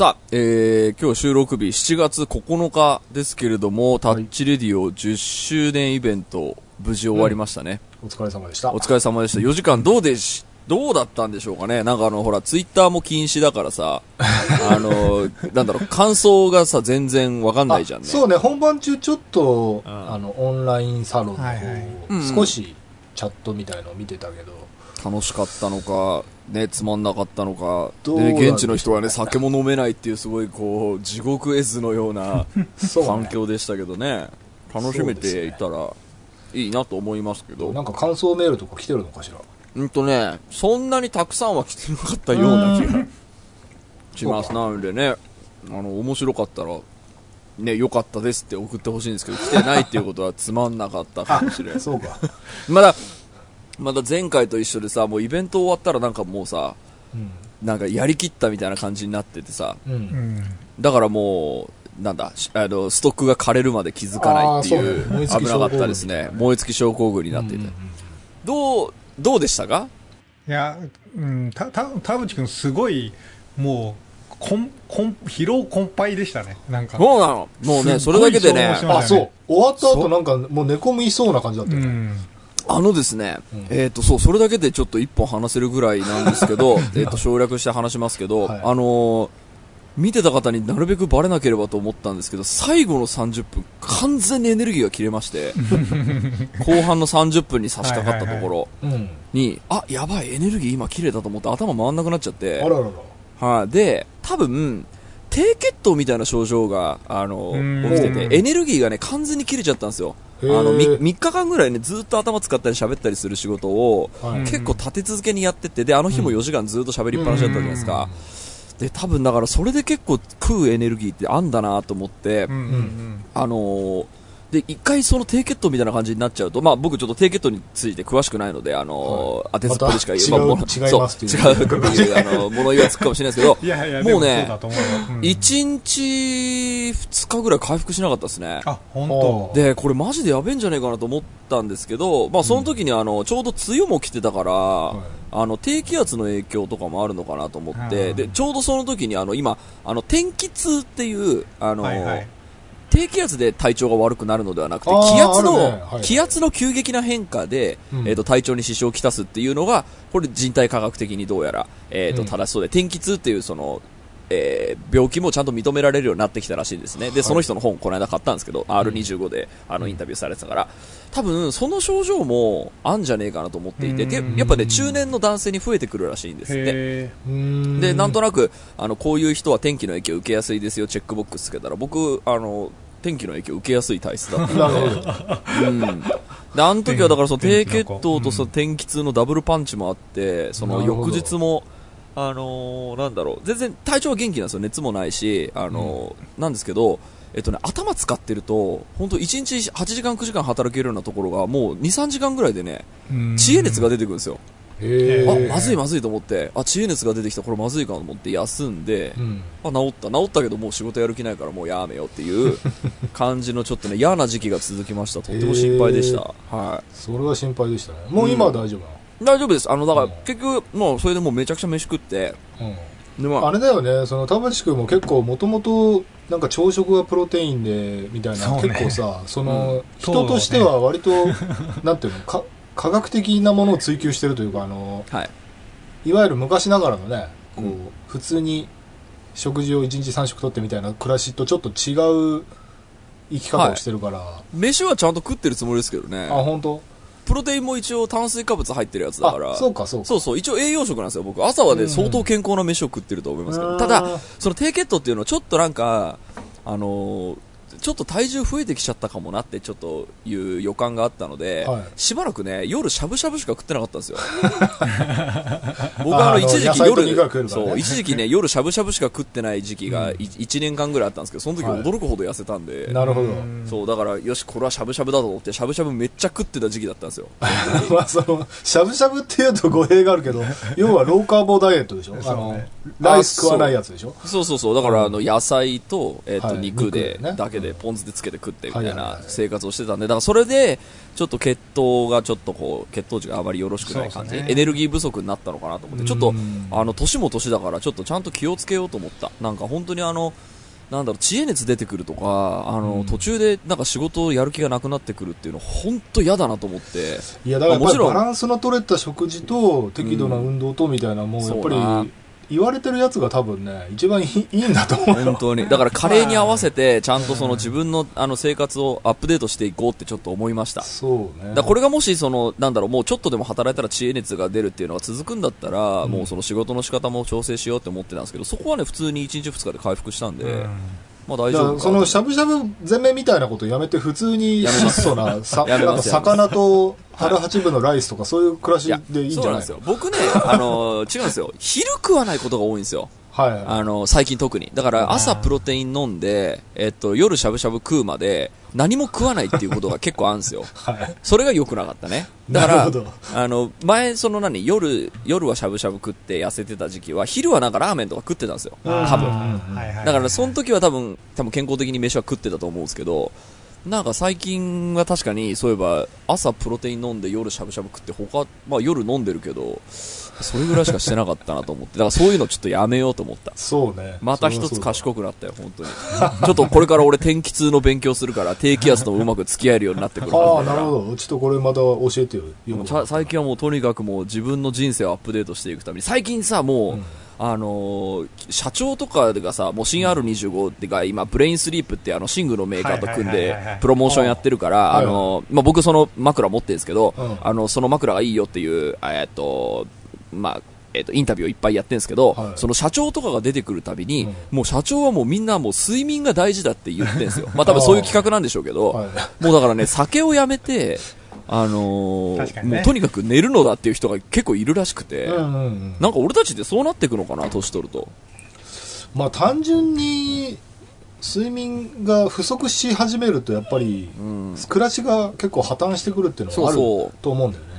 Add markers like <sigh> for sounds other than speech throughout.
さあ、えー、今日収録日7月9日ですけれども、タッチレディオ10周年イベント、無事終わりましたね。お疲れ様でした。お疲れ様でした。4時間どうでし、どうだったんでしょうかね。なんかあの、ほら、ツイッターも禁止だからさ、<laughs> あの、なんだろう、感想がさ、全然わかんないじゃんね。そうね、本番中ちょっと、ん。あの、オンラインサロンの方、はいはい。うん。少しチャットみたいのを見てたけど、楽しかったのか、ね、つまんなかったのか、で現地の人はね、酒も飲めないっていうすごいこう、地獄絵図のような。<laughs> 環境でしたけどね、楽しめていたらいいなと思いますけど、なんか感想メールとか来てるのかしら？うんとね、そんなにたくさんは来てなかったような気がします。なのでね、あの、面白かったら、ね、良かったですって送ってほしいんですけど、来てないっていうことはつまんなかったかもしれない。<laughs> そうか。<laughs> まだ、まだ前回と一緒でさ、もうイベント終わったらなんかもうさ、うん。なんかやりきったみたいな感じになっててさ、う。うんん。だからもう、なんだ、しあの、ストックが枯れるまで気づかないっていうう、ね危なかったですね。燃え尽き症候群になっていて。どう、どうでしたか？いや、うん、た、た、田淵君すごい、もう、こん、こん、疲労困憊でしたね。なんか。そうなの。もうね、それだけでねすっごい消耗し、まあ、そう。終わった後なんかもう寝込みそうな感じだったよね。うん。あのですね、うん。えっ、と、そう、それだけでちょっと一本話せるぐらいなんですけど、<laughs> えっと、省略して話しますけど、はい。あのー見てた方になるべくバレなければと思ったんですけど、最後の30分、完全にエネルギーが切れまして、<laughs> 後半の30分に差し掛かったところうん。に、あ、やばい、エネルギー今切れたと思って頭回んなくなっちゃって。はい、で、多分、低血糖みたいな症状が、あの、うん。起きてて、エネルギーがね、完全に切れちゃったんですよ。あの、み3日間ぐらいね、ずっと頭使ったり喋ったりする仕事を、はい結構立て続けにやってて、で、あの日も4時間ずっと喋りっぱなしだったじゃないですか。で、多分だからそれで結構食うエネルギーってあんだなと思って、うん。うん。あのーで、一回その低血糖みたいな感じになっちゃうと、まあ僕ちょっと低血糖について詳しくないので、あのー当てずっぽでしか言えまた違いますそう違うあの、物言いはつくかもしれないですけど、いやいや、もうねでそうん。1日2日ぐらい回復しなかったですね。あ、本当。で、これマジでやべえんじゃねえかなと思ったんですけど、まあその時にあの、ちょうど梅雨も来てたから、あの、低気圧の影響とかもあるのかなと思って、うんで、ちょうどその時にあの、今、あの、天気痛っていう、あの、はいはい。低気圧で体調が悪くなるのではなくて、気圧の、ね。はい。気圧の急激な変化で、うん。えっ、と、体調に支障をきたすっていうのが、これ人体科学的にどうやら、えっ、と、うん。正しそうで、天気痛っていうその、えー病気もちゃんと認められるようになってきたらしいんですね。で、その人の本、この間買ったんですけど、R25 で、あの、インタビューされてたから、多分、その症状も、あんじゃねえかなと思っていて、でうん。やっぱね、中年の男性に増えてくるらしいんですって。で、なんとなく、あの、こういう人は天気の影響を受けやすいですよ、チェックボックスつけたら、僕、あの、天気の影響を受けやすい体質だったので。<laughs> うん。で、あの時はだからその低血糖とその天気痛のダブルパンチもあって、その翌日も、あのーなんだろう、全然体調は元気なんですよ、熱もないし、あのーなんですけど、えっとね、頭使ってると、本当1日8時間9時間働けるようなところが、もう2、3時間ぐらいでね、ー知恵熱が出てくるんですよ。へあ、ーまずいまずいと思って、あ、知恵熱が出てきた、これまずいかと思って休んで、うん。あ、治った。治ったけどもう仕事やる気ないからもうやめようっていう <laughs> 感じのちょっとね、嫌な時期が続きました。とっても心配でした。はそれは心配でしたね。もう今は大丈夫い。大丈夫です。あの、だからうん結局、もうそれでもうめちゃくちゃ飯食って、で、まうん。ああ、れだよね、その田淵君も結構もともとなんか朝食がプロテインでみたいな、そうね結構さ、その、うん人としては割と、なんていうの、か科学的なものを追求してるというか、あの、はい。いわゆる昔ながらのね、こう、うん普通に食事を1日3食とってみたいな暮らしとちょっと違う生き方をしてるから、飯はちゃんと食ってるつもりですけどね。あ、本当プロテインも一応炭水化物入ってるやつだから。あ、そうか、そうか。そうそう、一応栄養食なんですよ、僕。朝はね、うん相当健康な飯を食ってると思いますけど。うんただ、その低血糖っていうのはちょっとなんか、あのーちょっと体重増えてきちゃったかもなってちょっという予感があったので、はい。しばらくね、夜しゃぶしゃぶしか食ってなかったんですよ。<laughs> 僕はあの一時期夜、ね。そう、一時期ね、<laughs> 夜しゃぶしゃぶしか食ってない時期がうん。1年間ぐらいあったんですけど、その時はい。驚くほど痩せたんで、なるほど。そう、だから、よし、これはしゃぶしゃぶだと思って、しゃぶしゃぶめっちゃ食ってた時期だったんですよ。<laughs> まあその、しゃぶしゃぶっていうと語弊があるけど、要はローカーボダイエットでしょ？あのライス食わないやつでしょ？そう。そうそう。だから、あの、野菜と、えっ、と、はい。肉で、だけけでポン酢でつけて食ってみたいない生活をしてたんで、だからそれで、ちょっと血糖がちょっとこう、血糖値があまりよろしくない感じ、ね。エネルギー不足になったのかなと思って、ちょっとうん、あの、年も年だから、ちょっとちゃんと気をつけようと思った。なんか本当にあの、なんだろう、知恵熱出てくるとか、あの、うん。途中でなんか仕事をやる気がなくなってくるっていうの、本当嫌だなと思って。いやだからバランスの取れた食事と適度な運動とみたいなもうやっぱり言われてるやつが多分ね一番いいんだと思うよ。本当に。だからカレーに合わせて、ちゃんとその自分のあの生活をアップデートしていこうってちょっと思いました。そうね。だこれがもしその、なんだろう、もうちょっとでも働いたら知恵熱が出るっていうのが続くんだったら、うん。もうその仕事の仕方も調整しようって思ってたんですけど、そこはね、普通に1日2日で回復したんで、うんまあ大だ丈夫そのしゃぶしゃぶ全面みたいなことやめて普通に質素な <laughs> なんか魚と腹八分のライスとかそういう暮らしでいいんじゃないそうなんですよ。僕ね、あの、違うんですよ。昼食わないことが多いんですよ。はいはいあの、最近特に。だから朝プロテイン飲んで、えっと、夜しゃぶしゃぶ食うまで、何も食わないっていうことが結構あるんですよ。<laughs> はいそれが良くなかったね。だからあの、前、その何、夜、夜はしゃぶしゃぶ食って痩せてた時期は、昼はなんかラーメンとか食ってたんですよ。多分。だから、その時は多分、多分健康的に飯は食ってたと思うんですけど、なんか最近は確かに、そういえば、朝プロテイン飲んで夜しゃぶしゃぶ食って、他、まあ夜飲んでるけど、それぐらいしかしてなかったなと思って、だからそういうのちょっとやめようと思った。そうね。また一つ賢くなったよ、本当に。ちょっとこれから俺天気痛の勉強するから、低気圧とうまく付き合えるようになってくる。ああなるほど。ちょっとこれまた教えてよ最近はもうとにかくもう自分の人生をアップデートしていくために、最近さ、もう、うん。あのー社長とかがさ、もう新 R25 が今、ブレインスリープってあの、寝具のメーカーと組んでプロモーションやってるから、はいあのーまあ、僕その枕持ってるんですけど、うん。あの、その枕がいいよっていう、えーっと、まあ、えっと、インタビューをいっぱいやってるんですけど、はい。その社長とかが出てくるたびに、うん。もう社長はもうみんなもう睡眠が大事だって言ってるんですよ。<laughs> まあ多分そういう企画なんでしょうけど、はい。もうだからね、酒をやめて、あのーね。もうとにかく寝るのだっていう人が結構いるらしくて、うんうんうん。なんか俺たちってそうなっていくのかな、年取ると。まあ単純に睡眠が不足し始めるとやっぱりうん。暮らしが結構破綻してくるっていうのがあるそうそう。と思うんだよね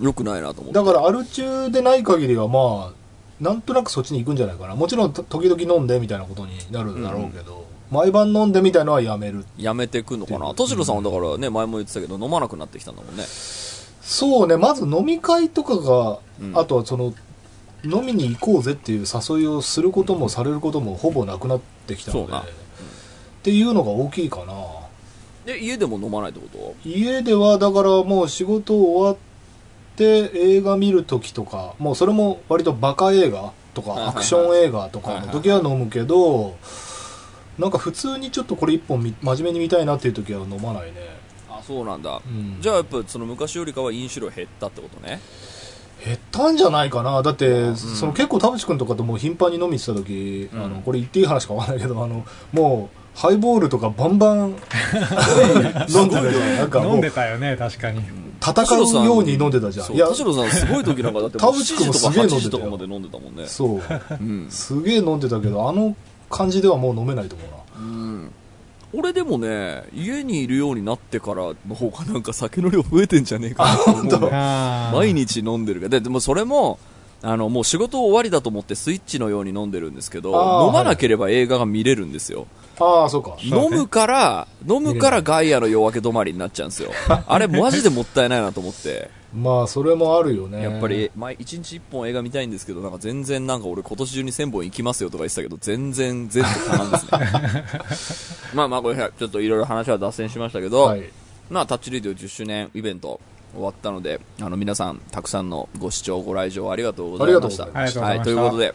良くないなと思って。だからアル中でない限りはまあなんとなくそっちに行くんじゃないかな。もちろんと時々飲んでみたいなことになるんだろうけど、毎晩飲んでみたいのはやめる。やめてくんのかな。としろさんはだからね、前も言ってたけど、飲まなくなってきたんだもんね。そうね。まず飲み会とかが、うん。あとはその飲みに行こうぜっていう誘いをすることもされることもほぼなくなってきたので、そうな。っていうのが大きいかな。で、家でも飲まないってこと？家ではだからもう仕事終わって映画見るときとかもうそれも割とバカ映画とかアクション映画とかの時は飲むけどなんか普通にちょっとこれ一本み真面目に見たいなっていう時は飲まないね、あ、そうなんだ。うん。じゃあやっぱその昔よりかは飲酒量減ったってことね。減ったんじゃないかな。だって、その結構田淵君とかともう頻繁に飲みに行ってた時、うん。あのこれ言っていい話かわかんないけどあのもうハイボールとかバンバン飲んでたじゃんなんか飲んでたよね確かに戦うように飲んでたじゃん田代さんすごい時なんかだってもう7田淵君も時とか8すげえ飲んでたよ時とかまで飲んでたもんね。そううん。すげえ飲んでたけどあの感じではもう飲めないと思うなうん。俺でもね、家にいるようになってからの方がなんか酒の量増えてんじゃねえかなと思う毎日飲んでるから。ででもそれも、あの、もう仕事終わりだと思ってスイッチのように飲んでるんですけど、飲まなければ映画が見れるんですよ。ああそうか飲むから、飲むからガイアの夜明け止まりになっちゃうんですよ。<laughs> あれマジでもったいないなと思って。まあそれもあるよねやっぱり、毎一日一本映画見たいんですけど、なんか全然なんか俺今年中に1000本行きますよとか言ってたけど、全然全部かなんですね。<laughs> まあまあこれ、ちょっといろいろ話は脱線しましたけど、はいまあタッチレディオ10周年イベント終わったので、あの皆さんたくさんのご視聴、ご来場ありがとうございました。ありがとうございましたはい、ということで、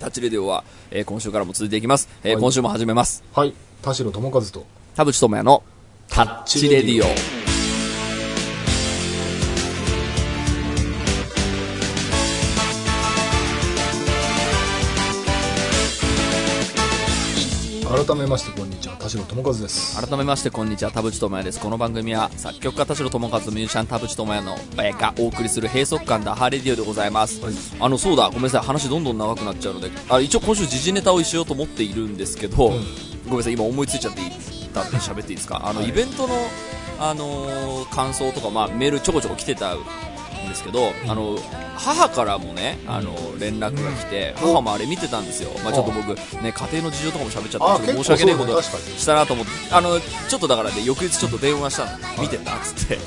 タッチレディオは、えー今週からも続いていきます。えーはい今週も始めます。はい田代智和と田淵智也のタッチレディオ。改めましてこんにちは田代智和です。改めましてこんにちは田淵智也です。この番組は作曲家田代智和ミュージシャン田淵智也のえーがお送りする閉塞感ダハレディオでございます、あのそうだごめんなさい話どんどん長くなっちゃうのであ一応今週時事ネタをしようと思っているんですけど、ん。ごめんなさい今思いついちゃっていたんで喋っていいですか？あの、はい。イベントのあのー感想とか、まあ、メールちょこちょこ来てたんですけど、あの母からもねあの連絡が来て、母もあれ見てたんですよ、まあ、ちょっと僕、ね、家庭の事情とかも喋っちゃあってちょっと申し訳ないことしたなと思ってあのちょっとだからね翌日ちょっと電話したの。見てたっつって。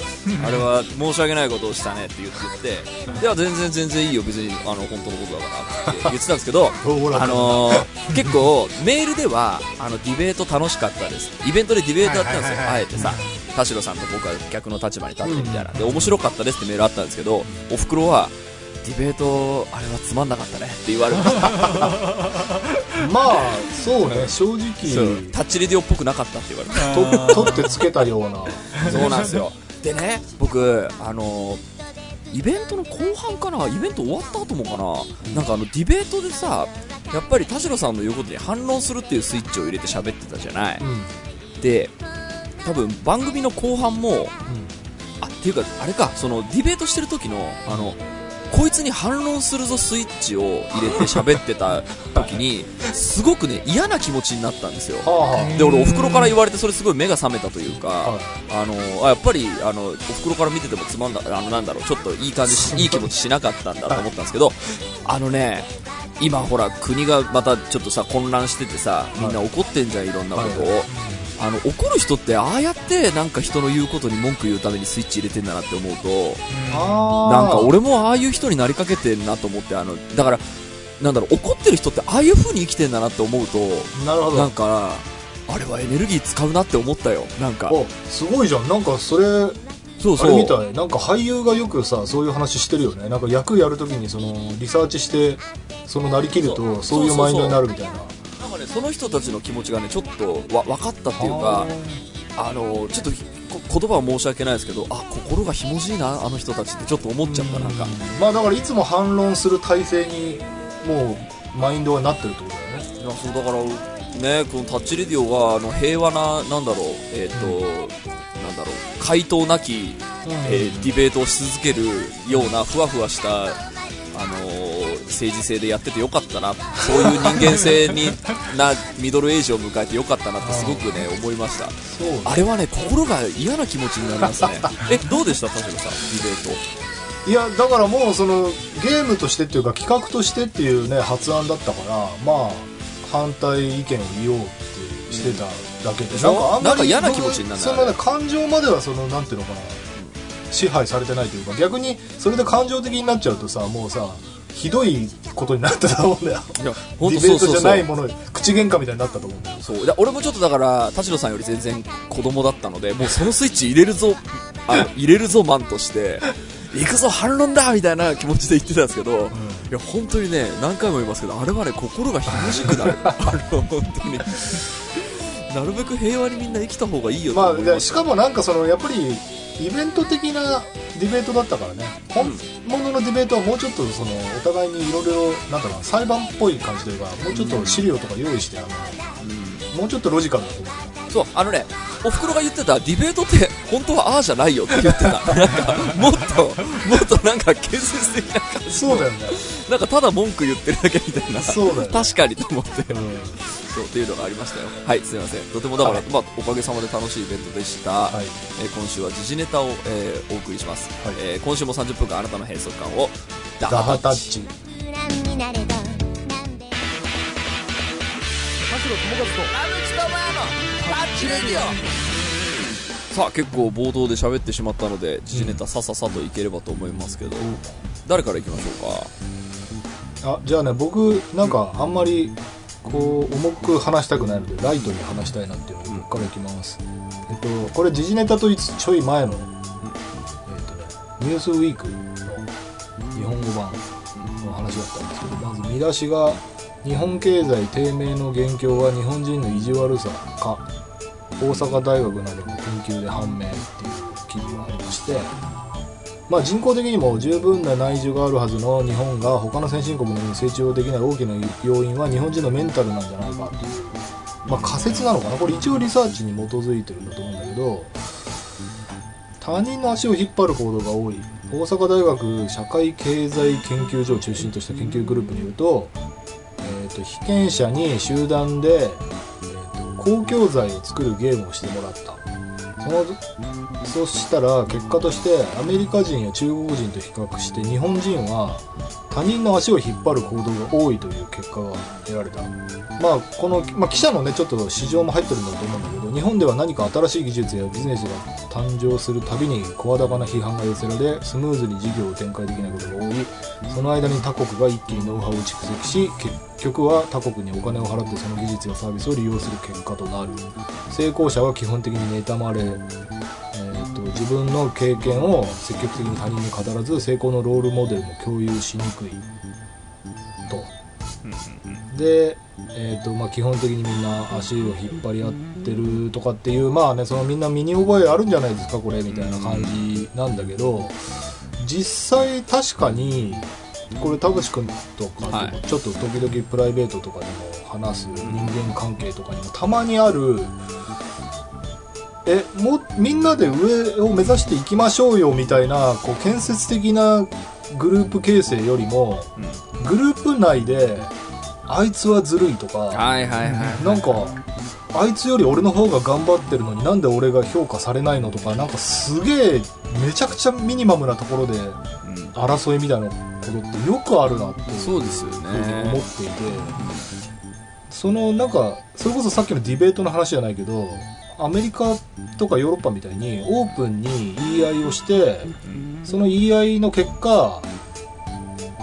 あれは申し訳ないことをしたねって言っていや全然全然いいよ別にあの本当のことだからって言ってたんですけど <laughs> あのー結構メールではあのディベート楽しかったです。イベントでディベートやったんですよ、あえてさ田代さんと僕は逆の立場に立ってみたいな、で面白かったですってメールあったんですけどおふくろはディベートあれはつまんなかったねって言われて <laughs> まあそうね。正直。タッチレディオっぽくなかったって言われてと取ってつけたような。そうなんですよ。でね僕あのイベントの後半かな？イベント終わった後もかな？なんかあのディベートでさやっぱり田代さんの言うことに反論するっていうスイッチを入れて喋ってたじゃない、うん。で多分番組の後半もあっていうかあれかそのディベートしてる時のあのこいつに反論するぞスイッチを入れて喋ってた <laughs> 時にすごくね嫌な気持ちになったんですよ。はあはで俺お袋から言われてそれすごい目が覚めたというか、はいあのあやっぱりあのお袋から見ててもつまんだあのなんだろうちょっといい感じし <laughs> いい気持ちしなかったんだと思ったんですけどあのね今ほら国がまたちょっとさ混乱しててさみんな怒ってんじゃんいろんなことを、はいあの怒る人ってああやってなんか人の言うことに文句言うためにスイッチ入れてんだなって思うとなんか俺もああいう人になりかけてんなと思ってあのだからなんだろう怒ってる人ってああいう風に生きてんだなって思うとなるほど。なんかあれはエネルギー使うなって思ったよ。なんか。おすごいじゃん。なんかそれそうそう。あれみたい。なんか俳優がよくさそういう話してるよね。なんか役やるときにそのリサーチしてそのなりきるとそういうマインドになるみたいなかねその人たちの気持ちがねちょっとわ分かったっていうかあのちょっとこ言葉は申し訳ないですけどあ心がひもじいなあの人たちってちょっと思っちゃったなんか。まあだからいつも反論する体制にもうマインドはなってるってことだよね。いやそうだからねこのタッチレディオがあの平和ななんだろうえっ、と、なんだろう回答なき、えーディベートをし続けるようなふわふわしたあのー政治性でやっててよかったな。そういう人間性になミドルエイジを迎えてよかったなってすごくね思いました。あれはね心が嫌な気持ちになりますね。<laughs> えどうでした田代さんディベート。いやだからもうそのゲームとしてっていうか企画としてっていうね発案だったからまあ反対意見を言おうってしてただけで、でしょ？なんかあんまりなんか嫌な気持ちになる。ねそのね感情まではそのなんていうのかな支配されてないというか逆にそれで感情的になっちゃうとさもうさひどいことになってたと思うんだよ。いやデ本当ィベートじゃそうそうそうないもの口喧嘩みたいになったと思うんだよ。そう。で俺もちょっとだから田代さんより全然子供だったのでもうそのスイッチ入れるぞあの入れるぞマンとして行くぞ反論だみたいな気持ちで言ってたんですけど、いや本当にね何回も言いますけどあれはね心がひもじくなる。<laughs> あの本当に。<laughs> なるべく平和にみんな生きた方がいいよとまあ思います。でしかもなんかそのやっぱりイベント的なディベートだったからね。本物のディベートはもうちょっとそのお互いにいろいろなんだろうな裁判っぽい感じというかもうちょっと資料とか用意してあのもうちょっとロジカルだと思うそうあのねおふくろが言ってたディベートって本当はああじゃないよって言ってた。<laughs> なんかもっともっとなんか建設的な感じそうだよね。なんかただ文句言ってるだけみたいな。そうだよ確かにと思って、うんそうってい。うのがありましたよはいすいません。とてもだから、はい。まあ、おかげさまで楽しいイベントでした、はい。えー今週は時事ネタを、えーお送りします、はい。えー今週も30分間あなたの閉塞感をダダハタッチ。さあ結構冒頭で喋ってしまったので時事ネタさささといければと思いますけど、誰からいきましょうか？あじゃあね僕なんかあんまりこう重く話したくないのでライトに話したいなっていうのでここからいきます、えっとこれ時事ネタといつちょい前の、えっとね「ニュースウィークの日本語版の話だったんですけどまず見出しが「日本経済低迷の元凶は日本人の意地悪さか大阪大学などの研究で判明」っていう記事がありましてまあ、人口的にも十分な内需があるはずの日本が他の先進国のように成長できない大きな要因は日本人のメンタルなんじゃないかっていう、まあ、仮説なのかな？これ一応リサーチに基づいてるんだと思うんだけど他人の足を引っ張る行動が多い。大阪大学社会経済研究所を中心とした研究グループによると,、えー、と被験者に集団で、えー、と公共財を作るゲームをしてもらった。そのそしたら結果としてアメリカ人や中国人と比較して日本人は他人の足を引っ張る行動が多いという結果が得られた。まあこの、まあ、記者のねちょっと市場も入ってるんだと思うんだけど日本では何か新しい技術やビジネスが誕生するたびに声高な批判が寄せられスムーズに事業を展開できないことが多い。その間に他国が一気にノウハウを蓄積し結局は他国にお金を払ってその技術やサービスを利用する結果となる。成功者は基本的に妬まれ、えー、と自分の経験を積極的に他人に語らず成功のロールモデルも共有しにくい。で、えーとまあ、基本的にみんな足を引っ張り合ってるとかっていうまあねそのみんな身に覚えあるんじゃないですかこれみたいな感じなんだけど実際確かにこれ田淵君とかとちょっと時々プライベートとかでも話す人間関係とかにもたまにあるえもうみんなで上を目指していきましょうよみたいなこう建設的なグループ形成よりもグループ内であいつはずるいとかはいはいはいなんかあいつより俺の方が頑張ってるのになんで俺が評価されないのとかなんかすげえめちゃくちゃミニマムなところでうん。争いみたいなことってよくあるなってそうですよ思ねっていてそのなんかそれこそさっきのディベートの話じゃないけどアメリカとかヨーロッパみたいにオープンに言い合いをしてその言い合いの結果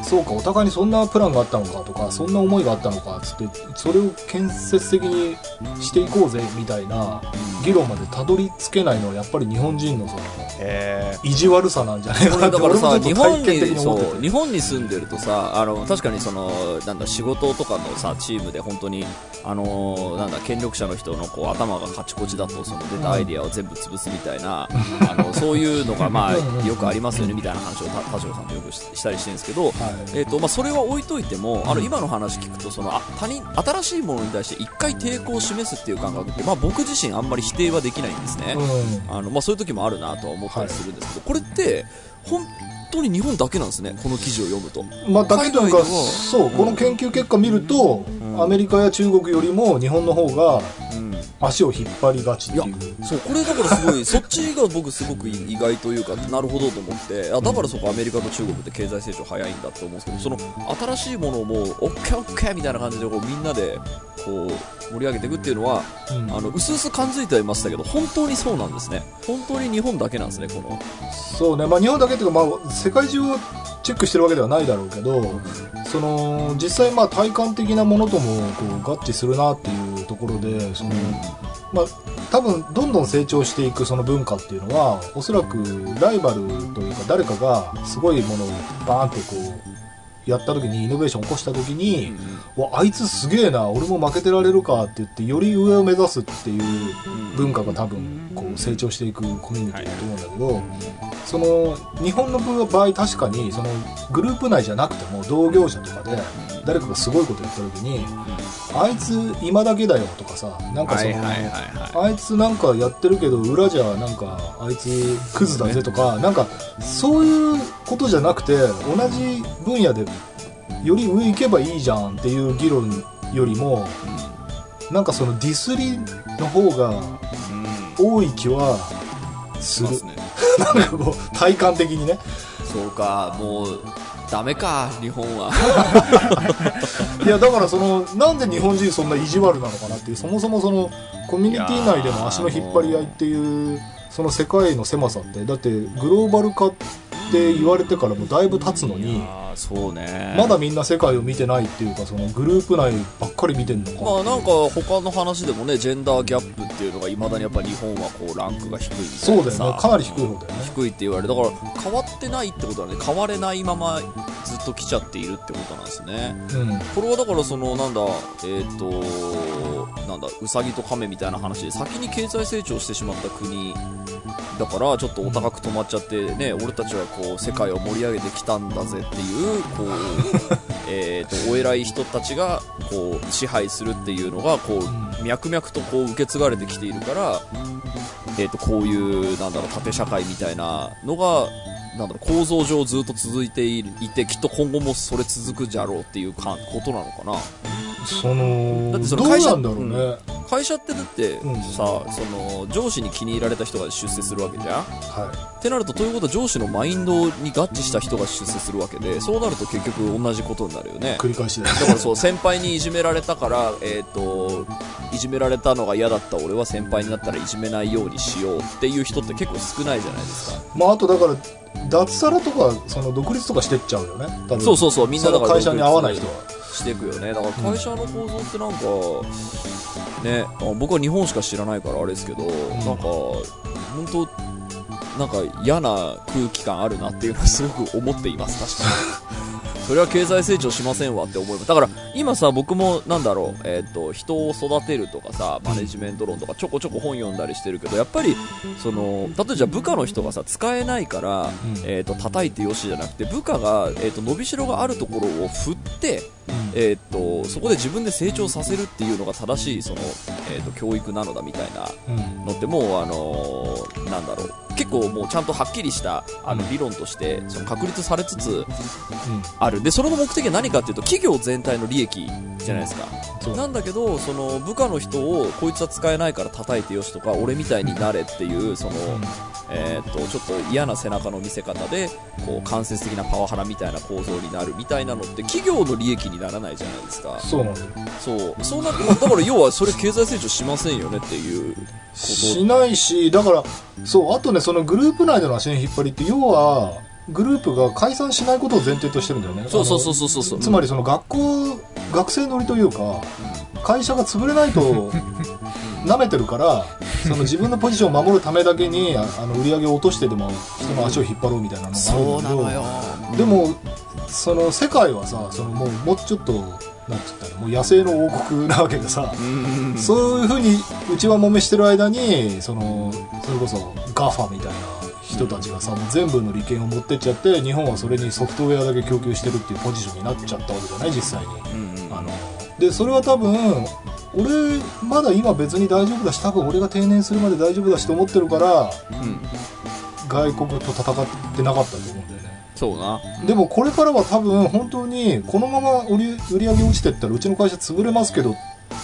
そうかお互いにそんなプランがあったのかとかそんな思いがあったのかつってそれを建設的にしていこうぜみたいな議論までたどり着けないのはやっぱり日本人のそのへ意地悪さなんじゃないかこなだからさ日本にそう日本に住んでるとさあの確かにそのなんだ仕事とかのさチームで本当にあのなんだ権力者の人のこう頭がカチコチだとその出たアイディアを全部潰すみたいな、あのそういうのがまうんうん。あよくありますよねみたいな話をた田代さんとよくししたりしてるんですけど、はい。えーとまあ、それは置いといてもあの今の話聞くとそのあ他人新しいものに対して一回抵抗を示すっていう感覚って、まあ、僕自身あんまり否定はできないんですね。うん。あのまあ、そういう時もあるなとは思ったりするんですけど、これって本当に日本だけなんですねこの記事を読むと。まあ、だけというかそうこの研究結果見ると、ん。アメリカや中国よりも日本の方がうん足を引っ張りがちっていう。そうこれだからすごい <laughs> そっちが僕すごく意外というかなるほどと思って。あだからそこアメリカと中国って経済成長早いんだって思うんですけどその新しいものをもうオッケーオッケーみたいな感じでこうみんなでこう盛り上げていくっていうのはうん。あの薄々感づいてはいましたけど本当にそうなんですね。本当に日本だけなんですねこの。そうね、まあ、日本だけっていうか、まあ、世界中をチェックしてるわけではないだろうけどその実際まあ体感的なものともこう合致するなっていうところでその、まあ、多分どんどん成長していくその文化っていうのはおそらくライバルというか誰かがすごいものをバーンってこうやった時にイノベーションを起こした時に、わあいつすげえな俺も負けてられるかって言ってより上を目指すっていう文化が多分こう成長していくコミュニティだと思うんだけど、その日本の場合確かにそのグループ内じゃなくても同業者とかで誰かがすごいことやった時に、あいつ今だけだよとかさなんかその、あいつなんかやってるけど裏じゃなんかあいつクズだぜとか、なんかそういうことじゃなくて同じ分野でより上行けばいいじゃんっていう議論よりもなんかそのディスりの方が多い気はする。ますね。<laughs> なんかこう体感的にね。そうかもうダメか日本は。<laughs> いやだからそのなんで日本人そんな意地悪なのかなっていうそもそもそのコミュニティ内での足の引っ張り合いっていうその世界の狭さってだってグローバル化って言われてからもだいぶ経つのにそうね。まだみんな世界を見てないっていうかそのグループ内ばっかり見てんのか、まあなんか他の話でもねジェンダーギャップっていうのがいまだにやっぱ日本はこうランクが低いそうなさ。よね。かなり低い方だよね。低いって言われる。だから変わってないってことはね変われないままずっと来ちゃっているってことなんですね。うん。これはだからそのなんだえっ、となんだウサギとカメみたいな話で先に経済成長してしまった国だからちょっとお高く止まっちゃってね俺たちはこう世界を盛り上げてきたんだぜっていうこう <laughs> えーとお偉い人たちがこう支配するっていうのがこう脈々とこう受け継がれてきているから、えー、とこういうなんだろう縦社会みたいなのがなんだろう構造上ずっと続いていてきっと今後もそれ続くじゃろうっていうかことなのかなそのだってそのどう会社なんだろうね、会社ってだってうん。さ、その上司に気に入られた人が出世するわけじゃん。はってなるとということは上司のマインドに合致した人が出世するわけでそうなると結局同じことになるよね。い繰り返しですだからそう先輩にいじめられたから、えー、といじめられたのが嫌だった俺は先輩になったらいじめないようにしようっていう人って結構少ないじゃないですか。まああとだから脱サラとかその独立とかしてっちゃうよね。そうそうそうみんなだから会社に合わない人はしていくよね。だから会社の構造ってなんか、ねあ僕は日本しか知らないからあれですけど、なんか本当なんか嫌な空気感あるなっていうのはすごく思っています確かに <laughs> それは経済成長しませんわって思います。だから今さ僕もなんだろう、えー、と人を育てるとかさマネジメント論とかちょこちょこ本読んだりしてるけどやっぱりその例えばじゃあ部下の人がさ使えないから、ん。えー、と叩いてよしじゃなくて部下が、えー、と伸びしろがあるところを振って、えー、とそこで自分で成長させるっていうのが正しいその、えー、と教育なのだみたいなうんのってもう、あのーなんだろう結構もうちゃんとはっきりしたあの理論としてその確立されつつある。でそれの目的は何かっていうと企業全体の利益じゃないですか、そう。なんだけどその部下の人をこいつは使えないから叩いてよしとか俺みたいになれっていうその、えー、とちょっと嫌な背中の見せ方でこう間接的なパワハラみたいな構造になるみたいなのって企業の利益にならないじゃないですか。そうなんそう。そうなってだから要はそれ経済成長しませんよねっていうこと。しないしだからそうあとねそのグループ内での足の引っ張りって要はグループが解散しないことを前提としてるんだよね。そうそうそううそうそう。つまりその学校学生乗りというか会社が潰れないと <laughs> 舐めてるからその自分のポジションを守るためだけにああの売り上げを落としてでも人の足を引っ張ろうみたいなのがあるんだけどでもその世界はさそのもうもうちょっとなんて言ったらもう野生の王国なわけでさ、うん。そういうふうに内輪もめしてる間にそのそれこそガファみたいな人たちがさもう全部の利権を持ってっちゃって日本はそれにソフトウェアだけ供給してるっていうポジションになっちゃったわけじゃない実際に。うんうんあのでそれは多分俺まだ今別に大丈夫だし多分俺が定年するまで大丈夫だしと思ってるからうん。外国と戦ってなかったと思うんだよね。そうな。でもこれからは多分本当にこのまま売り上げ落ちてったらうちの会社潰れますけどっ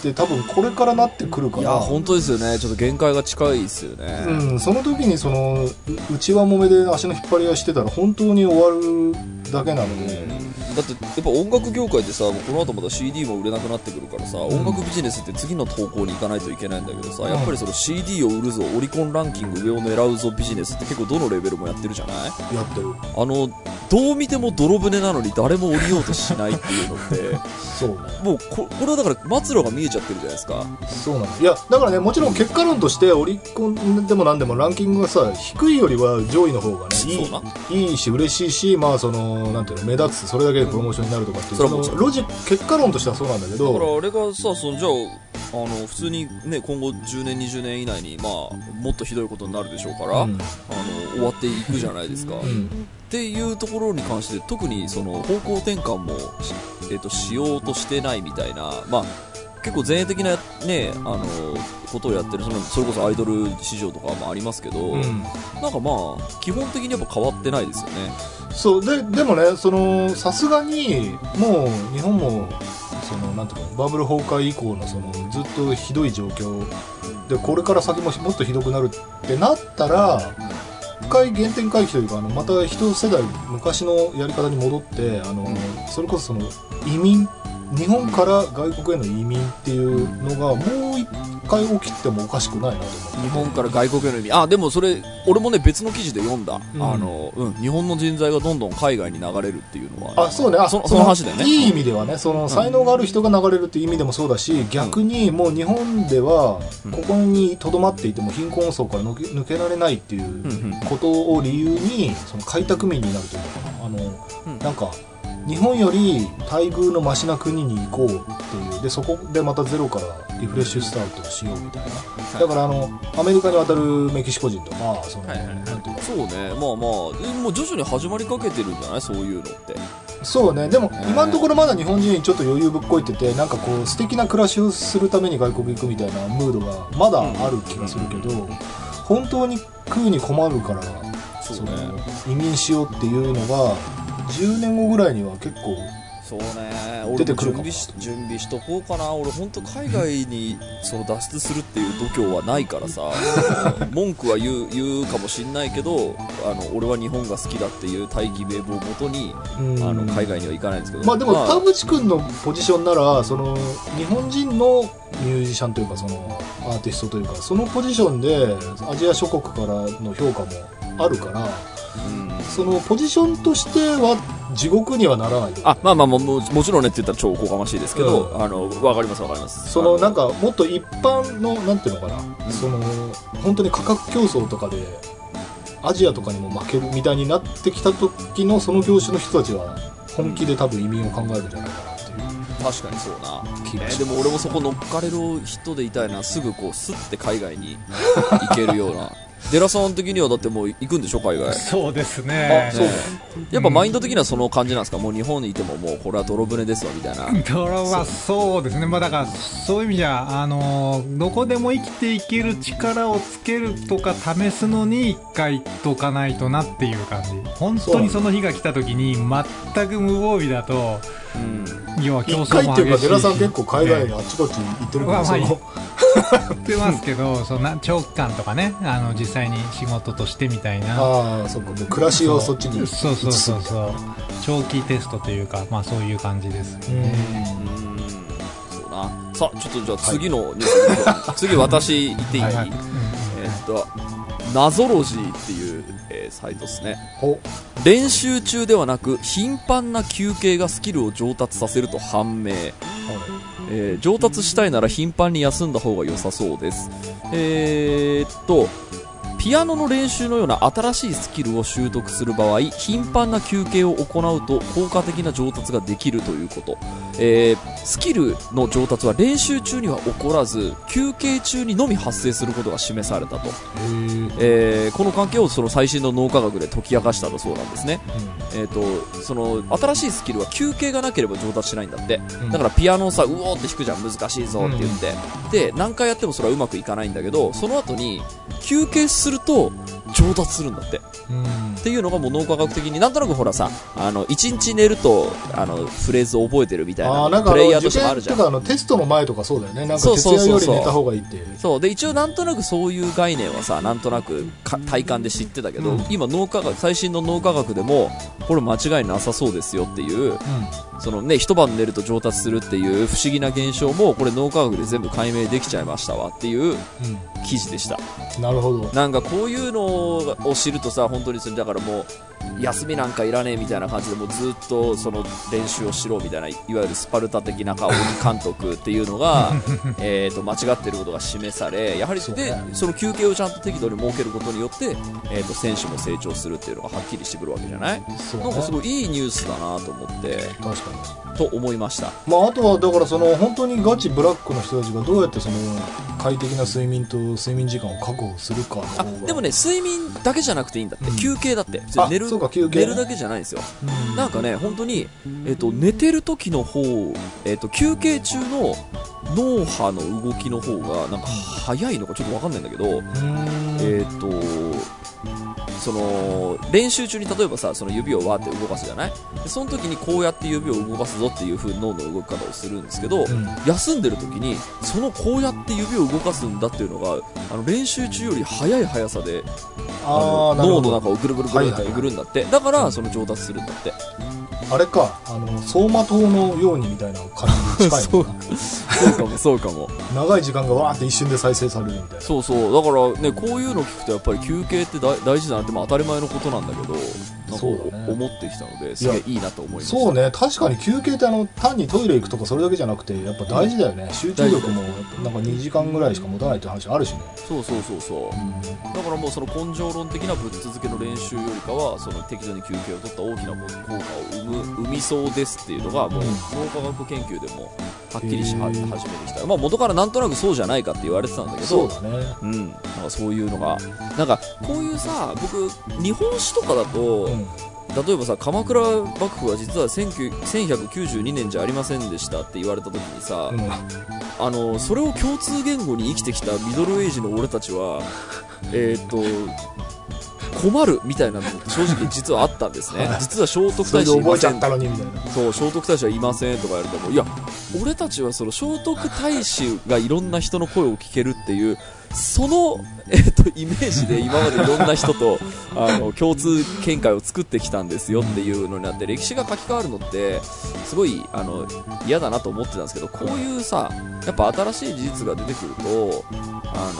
て多分これからなってくるから。いや本当ですよね。ちょっと限界が近いですよね、うん、その時にそのう内輪もめで足の引っ張り合いしてたら本当に終わるだけなので、だってやっぱ音楽業界ってさこの後また CD も売れなくなってくるからさ、音楽ビジネスって次の投稿に行かないといけないんだけどさ、やっぱりその CD を売るぞオリコンランキング上を狙うぞビジネスって結構どのレベルもやってるじゃない？やってる。あのどう見ても泥船なのに誰も降りようとしないっていうのって <laughs> そうね。もうここれはだから末路が見えちゃってるじゃないですか。そうなのいやだからねもちろん結果論としてオリコンでも何でもランキングがさ低いよりは上位の方がねいいいいし嬉しいしまあそのなんていうの目立つそれだけでプロモーションになるとかっていう。ロジ結果論としてはそうなんだけだからどあれがさそのじゃああの普通にね今後10年20年以内にまあもっとひどいことになるでしょうから、うん。あの終わっていくじゃないですか、うん。っていうところに関して特にその方向転換もし,、えっとしようとしてないみたいな、まあ、結構前衛的な、ね、あのことをやってるそのそれこそアイドル市場とかもありますけど、うん。なんかまあ基本的にやっぱ変わってないですよね。そうででもねそのさすがにもう日本もそのなんていうのバブル崩壊以降のそのずっとひどい状況でこれから先ももっとひどくなるってなったら一回原点回帰というかあのまた一世代昔のやり方に戻ってあのそれこそその移民。日本から外国への移民っていうのがもう一回起きてもおかしくないなと思日本から外国への意味あでもそれ俺もね別の記事で読んだ、うん。あのうん、日本の人材がどんどん海外に流れるっていうのは。あそうね。あそその話だよね。いい意味ではね。その才能がある人が流れるっていう意味でもそうだし、逆にもう日本ではうん。ここにとどまっていても貧困層から抜け抜けられないっていうことを理由にその開拓民になるというのかな。あの、うん。なんか日本より待遇のマシな国に行こうっていう。でそこでまたゼロからリフレッシュスタートをしようみたいな、だからあのアメリカに渡るメキシコ人とかその、はいはいはい。なんていうのそうね。まあまあえもう徐々に始まりかけてるんじゃない？そういうのって。そうね。でもー。今のところまだ日本人ちょっと余裕ぶっこいててなんかこう素敵な暮らしをするために外国行くみたいなムードがまだある気がするけど、本当に食うに困るからそうね。の移民しようっていうのが10年後ぐらいには結構そうね。出俺もてくるかも。準備し準備しとこうかな。俺本当海外にその脱出するっていう度胸はないからさ。<laughs> 文句は言う言うかもしんないけどあの俺は日本が好きだっていう大義名分をもとにうん。あの海外には行かないんですけど。まあでも田淵君のポジションならその日本人のミュージシャンというかそのアーティストというかそのポジションでアジア諸国からの評価もあるからうんそのポジションとしては地獄にはならないとあまあまあもももちろんねって言ったら超おこがましいですけど、うん。あのわかりますわかります。そのなんかかもっと一般のなんていうのかな、その本当に価格競争とかでアジアとかにも負けるみたいになってきた時のその業種の人たちは本気で多分移民を考えるんじゃないかなっていう。確かにそうな。えーでも俺もそこ乗っかれる人でいたいな。すぐこうスッて海外に行けるようなデラさん的にはだってもう行くんでしょ海外。そうですあねそう。ねやっぱマインド的にはその感じなんですか？もう日本にいてももうこれは泥船ですわみたいな。<laughs> ドラはそうですね、まあ、だからそういう意味じゃ、あのーどこでも生きていける力をつけるとか試すのに一回言っとかないとなっていう感じ。本当にその日が来た時に全く無防備だとうん。要は競一回争も激しいっていうかデラさん結構海外えにあっちこっち行ってるからその。え言ってますけどそんな長期間とかねあの実際に仕事としてみたいな。ああそっかもう暮らしをそっちにそうそうそうそう長期テストというかまあそういう感じですうん。うん。そうなさあちょっとじゃあ次のニュース、次私言っていい、はいはい。うんえっとナゾロジーっていう、えーサイトですね。ほ練習中ではなく頻繁な休憩がスキルを上達させると判明、えー上達したいなら頻繁に休んだ方が良さそうです。えーっとピアノの練習のような新しいスキルを習得する場合頻繁な休憩を行うと効果的な上達ができるということ、えースキルの上達は練習中には起こらず休憩中にのみ発生することが示されたと、へええーこの関係をその最新の脳科学で解き明かしたとそうなんですね。えー、とその新しいスキルは休憩がなければ上達しないんだって、うん。だからピアノをさうおーって弾くじゃん難しいぞって言って、で何回やってもそれはうまくいかないんだけどその後に休憩すると上達するんだって。っうん。ていうのがもう脳科学的になんとなくほらさあの1日寝るとあのフレーズを覚えてるみたいななプレイヤーと受してもあるじゃん。験とかあのテストの前とかそうだよね。なんか徹夜より寝た方がいいってそう。で一応なんとなくそういう概念はさなんとなくか体感で知ってたけど、うん。今脳科学最新の脳科学でもこれ間違いなさそうですよっていうそのね一晩寝ると上達するっていう不思議な現象もこれ脳科学で全部解明できちゃいましたわっていううん、記事でした。うん、なるほど。なんかこういうのを知るとさ本当にそれだからもう休みなんかいらねえみたいな感じでもうずっとその練習をしろみたいないわゆるスパルタ的なか鬼監督っていうのが <laughs> えーと間違っていることが示されやはりでねその休憩をちゃんと適度に設けることによって、えー、と選手も成長するっていうのがはっきりしてくるわけじゃない？ね。なんかすごいいいニュースだなと思って。確かにと思いましたまあ、あとはだからその本当にガチブラックの人たちがどうやってその快適な睡眠と睡眠時間を確保するかの方あがでもね睡眠だけじゃなくていいんだって、うん休憩だって。あ寝るそうか休憩ね。寝るだけじゃないんですよ。うんなんかね本当に、えー、と寝てる時の方、えー、と休憩中の脳波の動きの方がなんか早いのかちょっと分かんないんだけど、えっ、とその練習中に例えばさその指をわーって動かすじゃない？でその時にこうやって指を動かすぞっていう風に脳の動き方をするんですけど、うん。休んでる時にそのこうやって指を動かすんだっていうのがあの練習中より速い速さであの脳の中をぐるぐるぐるってはいはいはいぐるんだって。だからその上達するんだって。あれか。あの走馬灯のようにみたいな感じに近い <laughs> そう。かもそうかも。長い時間がわーって一瞬で再生されるみたいな。そうそう。だからねこういうの聞くとやっぱり休憩って大大事だなってまあ当たり前のことなんだけどそうだね。思ってきたのですげえいいなと思いました。そうね。確かに休憩ってあの単にトイレ行くとかそれだけじゃなくてやっぱ大事だよね。集中力もなんか2時間ぐらいしか持たないって話あるしね。そうそうそうそう。だからもうその根性論的なぶっ続けの練習よりかはその適度に休憩を取った大きな効果を生む生みそうですっていうのがもううん。脳科学研究でもはっきりし始めてきた。まあ元からなんとなくそうじゃないかって言われてたんだけど。そうだね。うん、なんかそういうのが。なんかこういうさ僕日本史とかだと、うん。例えばさ鎌倉幕府は実は19 1192年じゃありませんでしたって言われた時にさ、うん。あのそれを共通言語に生きてきたミドルエイジの俺たちはえーっと困るみたいなのも正直実はあったんですね。実は聖徳太子いませんそう聖徳太子はいませんとか言われてもいや俺たちはその聖徳太子がいろんな人の声を聞けるっていうその、えっとイメージで今までいろんな人と <laughs> あの共通見解を作ってきたんですよっていうのになって歴史が書き換わるのってすごいあの嫌だなと思ってたんですけどこういうさやっぱ新しい事実が出てくるとあ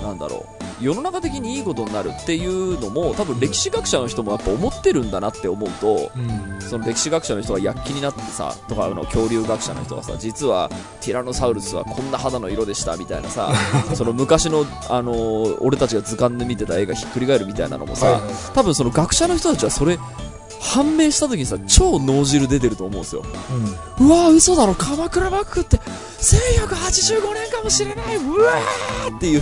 のなんだろう世の中的にいいことになるっていうのも多分歴史学者の人もやっぱ思ってるんだなって思うとうん。その歴史学者の人が躍起になってさとかあの恐竜学者の人がさ実はティラノサウルスはこんな肌の色でしたみたいなさ <laughs> その昔の、あのー俺たちが図鑑で見てた絵がひっくり返るみたいなのもさ、はい。はいはい多分その学者の人たちはそれ判明した時にさ超脳汁出てると思うんですよ。うん。うわー嘘だろ。鎌倉幕府って1185年かもしれない。うわーっていう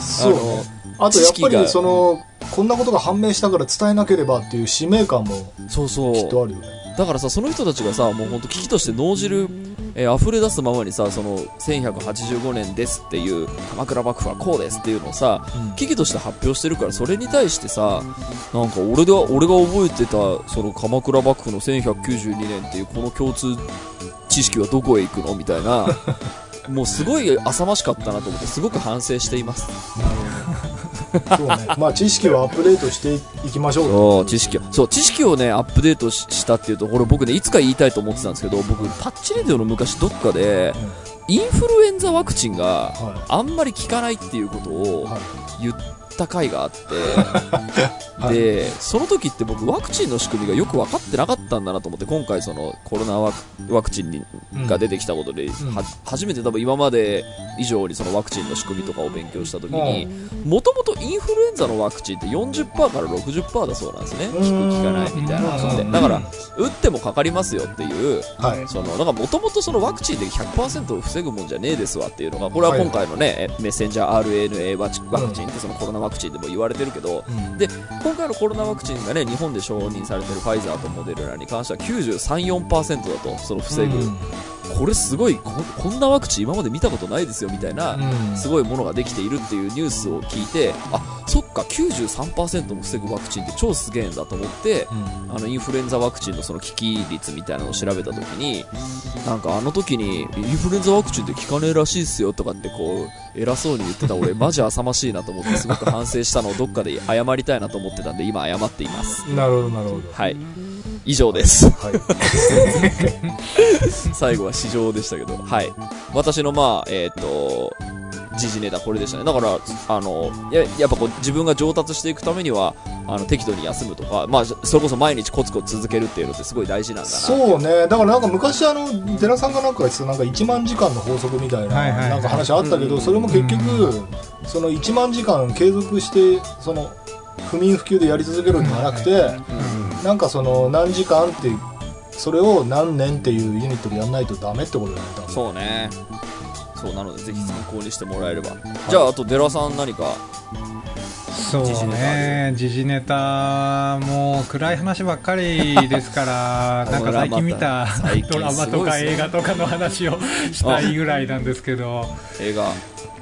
そう。ねあとやっぱりそのこんなことが判明したから伝えなければっていう使命感もそうそう。きっとあるよね。だからさその人たちがさもう本当危機として脳汁、えー溢れ出すままにさその1185年ですっていう鎌倉幕府はこうですっていうのをさ危機として発表してるからそれに対してさなんか俺が俺が覚えてたその鎌倉幕府の1192年っていうこの共通知識はどこへ行くの？みたいな。<laughs> もうすごい浅ましかったなと思ってすごく反省していますそうね。まあ知識をアップデートしていきましょう。そう知識を。そう知識をねアップデートししたっていうとこれ僕ねいつか言いたいと思ってたんですけど僕タッチレディオの昔どっかでインフルエンザワクチンがはあんまり効かないっていうことをはい。言った回があって、<laughs> はい。でその時って僕ワクチンの仕組みがよく分かってなかったんだなと思って今回そのコロナワクワクチンにうんが出てきたことで、ん。は初めて多分今まで以上にそのワクチンの仕組みとかを勉強した時にもともとインフルエンザのワクチンって40%から60%だそうなんですね。効く効かないみたいなのってだから打ってもかかりますよっていうはい。そのなんかもともとそのワクチンで100%を防ぐもんじゃねえですわっていうのがこれは今回のね、メッセンジャー RNA ワクチンってそのコロナワクチンでも言われてるけど、うん。で今回のコロナワクチンがね日本で承認されてるファイザーとモデルナに関しては934%だとその防ぐ、うん。これすごいここんなワクチン今まで見たことないですよみたいな、うん。すごいものができているっていうニュースを聞いてあそっか93%も防ぐワクチンって超すげえんだと思ってうん。あのインフルエンザワクチンのその効き率みたいなのを調べたときになんかあの時にインフルエンザワクチンって効かねえらしいっすよとかってこう偉そうに言ってた俺マジ浅ましいなと思ってすごく反省したのをどっかで謝りたいなと思ってたんで今謝っています。なるほどなるほど。はい。以上です。はい。<laughs> 最後は市場でしたけど。はい。私のまあえっ、と時事ネタこれでしたね。だからあのややっぱこう自分が上達していくためにはあの適度に休むとかまあそれこそ毎日コツコツ続けるっていうのってすごい大事なんだな。そうね。だからなんか昔あの寺さんがなんか言ってたなんか1万時間の法則みたいなはいはいはい。なんか話あったけどそれも結局その1万時間継続してその不眠不休でやり続けるんじゃなくてなんかその何時間ってそれを何年っていうユニットでやんないとダメってことだよねそうねそうなのでぜひ参考にしてもらえれば、じゃああと寺さん何か？そうね。時事ネタもう暗い話ばっかりですから <laughs> なんか最近見たドラマとか。映画とかの話をしたいぐらいなんですけど。映画。う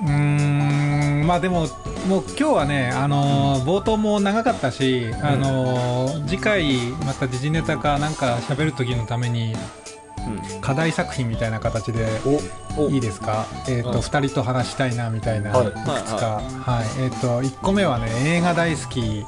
ーん。まあでももう今日はねあのー冒頭も長かったし、あのー次回また時事ネタかなんか喋る時のために課題作品みたいな形でいいですか、えーとうん。2人と話したいなみたいな、はい。い、くつか、はい。えー、と1個目はね映画大好き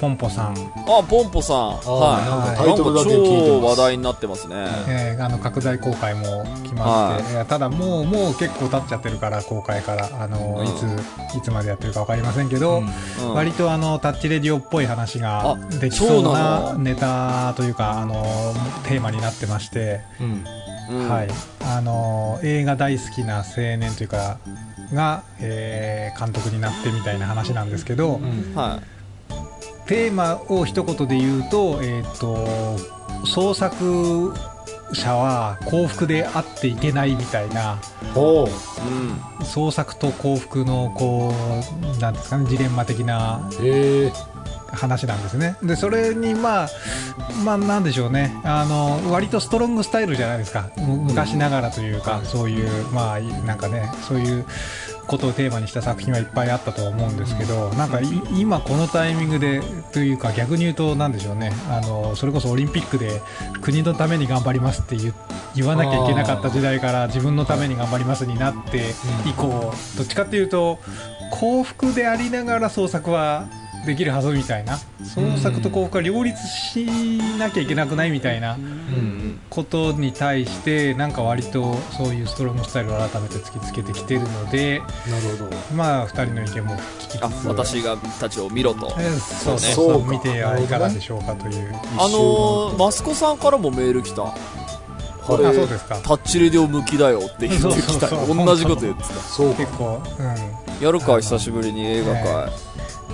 ポンポさん、あポンポさん。はい。なんか超話題になってますね、えーあの拡大公開も決まって、い。やただもうもう結構経っちゃってるから公開から。あの、うん。いついつまでやってるか分かりませんけど、うん。割とあのタッチレディオっぽい話があできそうなネタというかあのテーマになってまして、うん。うん。はい、あの映画大好きな青年というかが、えー監督になってみたいな話なんですけど、うん。はテーマを一言で言うと,、えー、と創作者は幸福であっていけないみたいなほう。ん、創作と幸福のこうなんですかねジレンマ的な話なんですね。でそれにまあまあなんでしょうね。あの割とストロングスタイルじゃないですか。む昔ながらというか、そういうまあなんかねそういうことをテーマにした作品はいっぱいあったとは思うんですけど、なんかい今このタイミングでというか逆に言うとなんでしょうね。あのそれこそオリンピックで国のために頑張りますって言言わなきゃいけなかった時代から自分のために頑張りますになって以降どっちかっていうと幸福でありながら創作はできるはずみたいな。創作と幸福は両立しなきゃいけなくないみたいなうんことに対してなんか割とそういうストロングスタイルを改めて突きつけてきてるのでなるほど。まあ2人の意見も聞きつつ。あ私がたちを見ろと。えーそうそうねそう見てはいかがでしょうかという。あのー、マスコさんからもメール来た。これあそうですか。タッチレディオ向きだよって言ってきた同じこと言ってた。そうか。結構、うん、やるか久しぶりに映画会、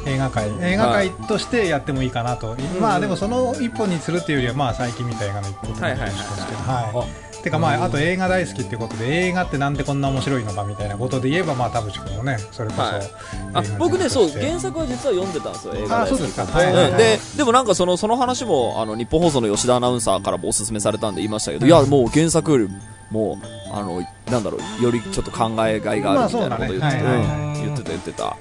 映画界映画界としてやってもいいかなと、まあでもその一本にするっていうよりはまあ最近見た映画の一本はいはいはいてかまああと映画大好きっていうことで映画ってなんでこんな面白いのかみたいなことで言えばまあ田淵君もねそれこそ、はい。映あ画僕ねそうとして原作は実は読んでたんですよ映画あそうですか。はいはいはい。うんででもなんかそのその話もあの日本放送の吉田アナウンサーからもおすすめされたんで言いましたけど、いやもう原作よりもあのなんだろうよりちょっと考えがいがあるみたいなこと言言ってた言ってた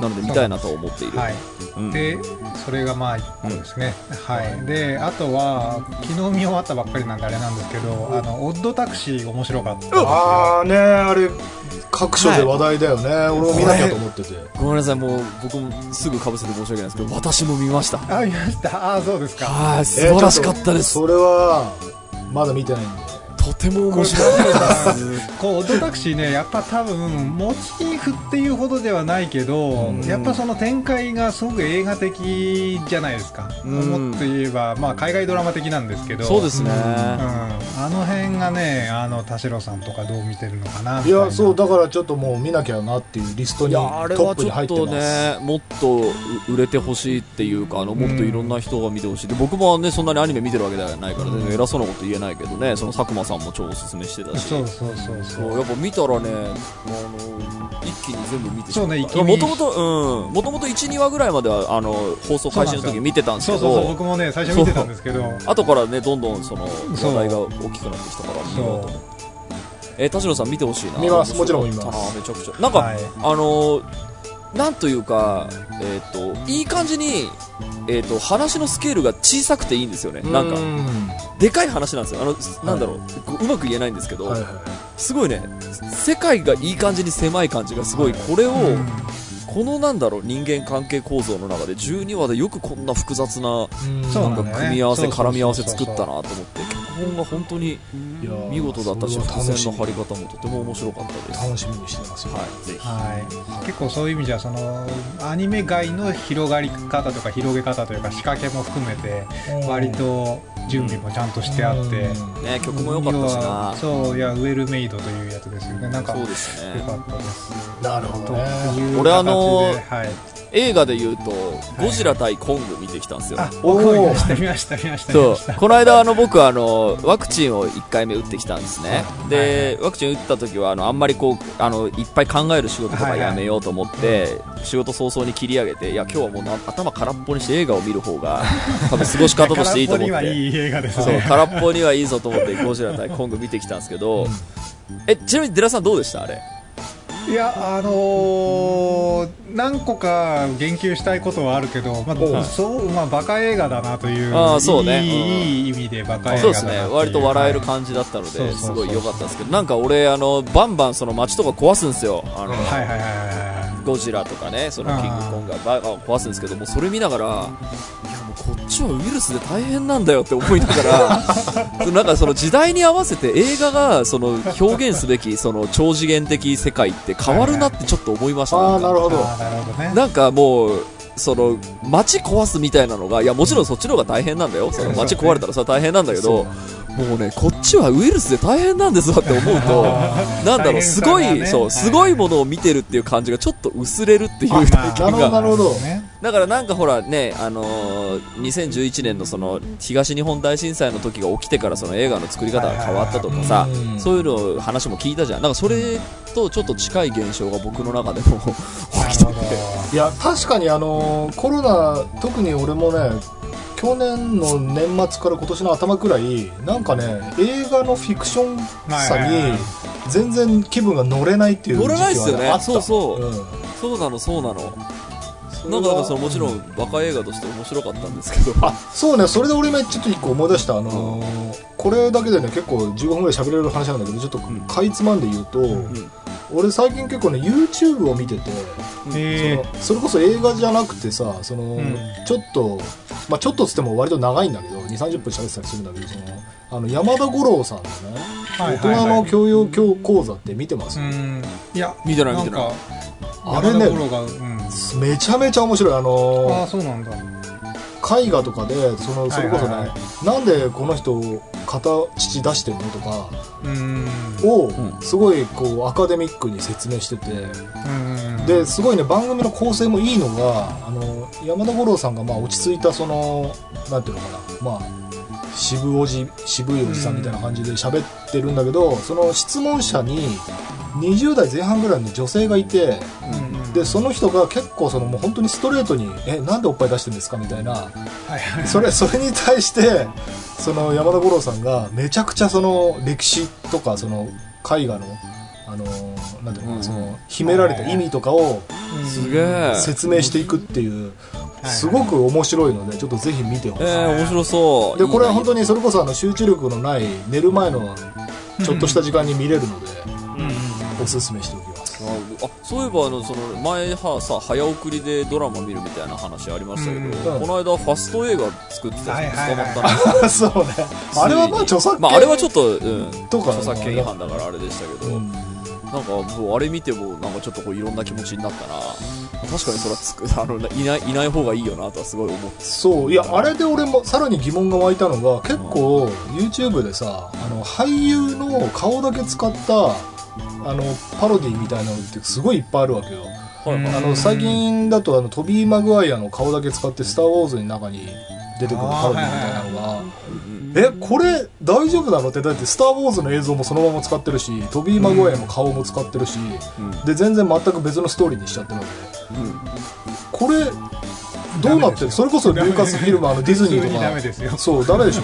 なので見たいなと思っている、はい。うん。でそれがまあ1個ですね、はい。であとは昨日見終わったばっかりなんであれなん。ですけどあのオッドタクシー面白かったああねあれ各所で話題だよね、俺も見なきゃと思ってて。ごめんなさい。もう僕もすぐかぶせて申し訳ないですけど私も見ました。あ見ました。あそうですか。はい。素晴らしかったです、それはまだ見てないんで。とても面白いですこうオッドタクシーねやっぱ多分モチーフっていうほどではないけど、うん。やっぱその展開がすごく映画的じゃないですか、うん。もっと言えば、まあ、海外ドラマ的なんですけど。そうですね、うん、あの辺がねあの田代さんとかどう見てるのかないやそうだからちょっともう見なきゃなっていうリストにトッはちょっプに入ってます。とねもっと売れてほしいっていうかあのもっといろんな人が見てほしい。で僕もねそんなにアニメ見てるわけではないから全然偉そうなこと言えないけどねその佐久間さんも超おすすめしてたし。そうそうそうそそううやっぱ見たらねあの一気に全部見てしまそうね一気に。もともとうん。もともと12話ぐらいまではあの放送開始の時見てたんですけそうそうそうど僕もね最初見てたんですけど。後からねどんどんその話題が大きくなってきたから見ようと思って。えー田代さん見てほしいな。見ますもちろん。見ます。なめちゃくちゃ。なんか、はい。あのーなんというか、えっ、と、いい感じに、えっ、と、話のスケールが小さくていいんですよね。なんか、でかい話なんですよ。あの、なんだろう、こううまく言えないんですけど、はいはいすごいね、世界がいい感じに狭い感じがすごい、これを、このなんだろう、人間関係構造の中で12話でよくこんな複雑な、なんか組み合わせ、絡み合わせ作ったなと思って、脚本が本当にいやー見事だったし、伏線楽しみ。の張り方もとても面白かったです。楽しみにしてますよ、はい、ぜひ。はい、結構そういう意味じゃそのアニメ外の広がり方とか広げ方というか仕掛けも含めて割と準備もちゃんとしてあって、ね、曲も良かったし要なは。そういやウェルメイドというやつですよね。なんかそうですね。よ。かったです。なるほどとね俺あの形ではい、映画で言うと、ゴジラ対コング見てきたんですよ。あ僕も見ました見ました見ました見そうました。この間あの僕あのワクチンを1回目打ってきたんですね、でワクチン打った時はあのあんまりこうあのいっぱい考える仕事とかやめようと思って、仕事早々に切り上げていや今日はもうな頭空っぽにして映画を見る方が <laughs> 多分過ごし方としていいと思っ空っぽにはてい。い映画ですそうね空っぽにはいいぞと思ってゴジラ対コング見てきたんですけど、えちなみにデラさんどうでしたあれ？いやあのー何個か言及したいことはあるけど、まあはいそうまあ、バカ映画だなというあーそうね。いい,、うんいい意味でバカ映画だなっていう。ですね。割と笑えるはい感じだったのですごい良かったんですけどなんか俺あのバンバンその街とか壊すんですよ。あの、はいはいはいはゴジラとかね、そのキングコングが壊すんですけども、それ見ながら、こっちはウイルスで大変なんだよって思いながら、なんかその時代に合わせて映画がその表現すべきその超次元的世界って変わるなってちょっと思いました。あなんかあなるほどいあーなるほどなんかもう、その街壊すみたいなのが、いやもちろんそっちの方が大変なんだよ。その街壊れたらそれは大変なんだけど、もうね、こっちはウイルスで大変なんですわって思うと、なんだろう、すごい、ねそう、すごいものを見てるっていう感じがちょっと薄れるっていうあ体験なるほどなが。るほどねだからなんかほらね、あのー2011年のその東日本大震災の時が起きてからその映画の作り方が変わったとかさうん、そういうの話も聞いたじゃん。なんかそれとちょっと近い現象が僕の中でも <laughs> 起きてて。いや確かにあのコロナ特に俺もね去年の年末から今年の頭くらいなんかね映画のフィクションさに全然気分が乗れないっていう乗れないっすよね。そうそう。うん。そうなのそうなの。なんかだからそのもちろんバカ映画として面白かったんですけど。そうねそれで俺今ちょっと一個思い出したあのーこれだけでね結構15分ぐらい喋れる話なんだけどちょっとかいつまんで言うと、俺最近結構ね YouTube を見ててえそのそれこそ映画じゃなくてさその、ん。ちょっとまあちょっとっつっても割と長いんだけど2 3 0分喋ってたりするんだけどそのあの山田五郎さんのね、はい大人の教養教講座って見てます、うん。いや見てない見てない。んかあれね山田五郎がうん。めちゃめちゃ面白い。あのああそうなんだ絵画とかでそのそれこそね、はいはいなんでこの人片乳出してんのとかうん。をん。すごいこうアカデミックに説明してて。うん。ですごいね番組の構成もいいのがあの山田五郎さんがまあ落ち着いたそのなんていうのかな。まあ渋おじ渋いおじさんみたいな感じで喋ってるんだけど、その質問者に20代前半ぐらいの女性がいてうんでその人が結構そのもう本当にストレートに「えなんでおっぱい出してるんですか?」みたいな。はいはいそれそれに対してその山田五郎さんがめちゃくちゃその歴史とかその絵画のあのなんていうのかな、その秘められた意味とかをすげえ。説明していくっていうはいすごく面白いのでちょっとぜひ見てほしい、えー、面白そう。でこれは本当ににそれこそあの集中力のない寝る前のちょっとした時間に見れるのでおすすめしておきますあそういえばあのその前はさ早送りでドラマ見るみたいな話ありましたけど、うん。この間ファスト映画作ってた人捕まったな、<laughs> そうね。あれはまあ著作権まああれはちょっと、うん、とか著作権違反だからあれでしたけど、うん。なんかもうあれ見てもなんかちょっとこういろんな気持ちになったな。確かにそれはつくあのいないいない方がいいよなとはすごい思って。そう。いやあれで俺もさらに疑問が湧いたのが結構 YouTube でさあの俳優の顔だけ使ったあのパロディみたいなのってすごいいっぱいあるわけよ。あの最近だとあのトビー・マグワイアの顔だけ使って「スター・ウォーズ」の中に出てくるパロディみたいなのがえこれ大丈夫なのってだって「スター・ウォーズ」の映像もそのまま使ってるしトビー・マグワイアの顔も使ってるし、で全然全く別のストーリーにしちゃってるわけうんこれどうなってる？それこそルーカスフィルムあのディズニーとメですよ。かそうダメでしょ、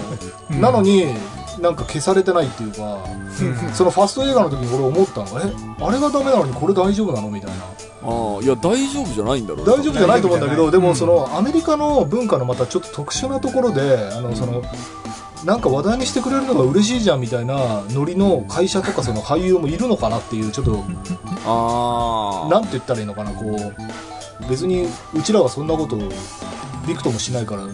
うん。なのになんか消されてないっていうかそのファスト映画の時に俺思ったのがえあれがダメなのにこれ大丈夫なの？みたいな。ああいや大丈夫じゃないんだろう。大丈夫じゃないと思うんだけどでもそのアメリカの文化のまたちょっと特殊なところであのそのなんか話題にしてくれるのが嬉しいじゃんみたいなノリの会社とかその俳優もいるのかなっていうちょっとああなんて言ったらいいのかなこう。別にうちらはそんなことびくともしないから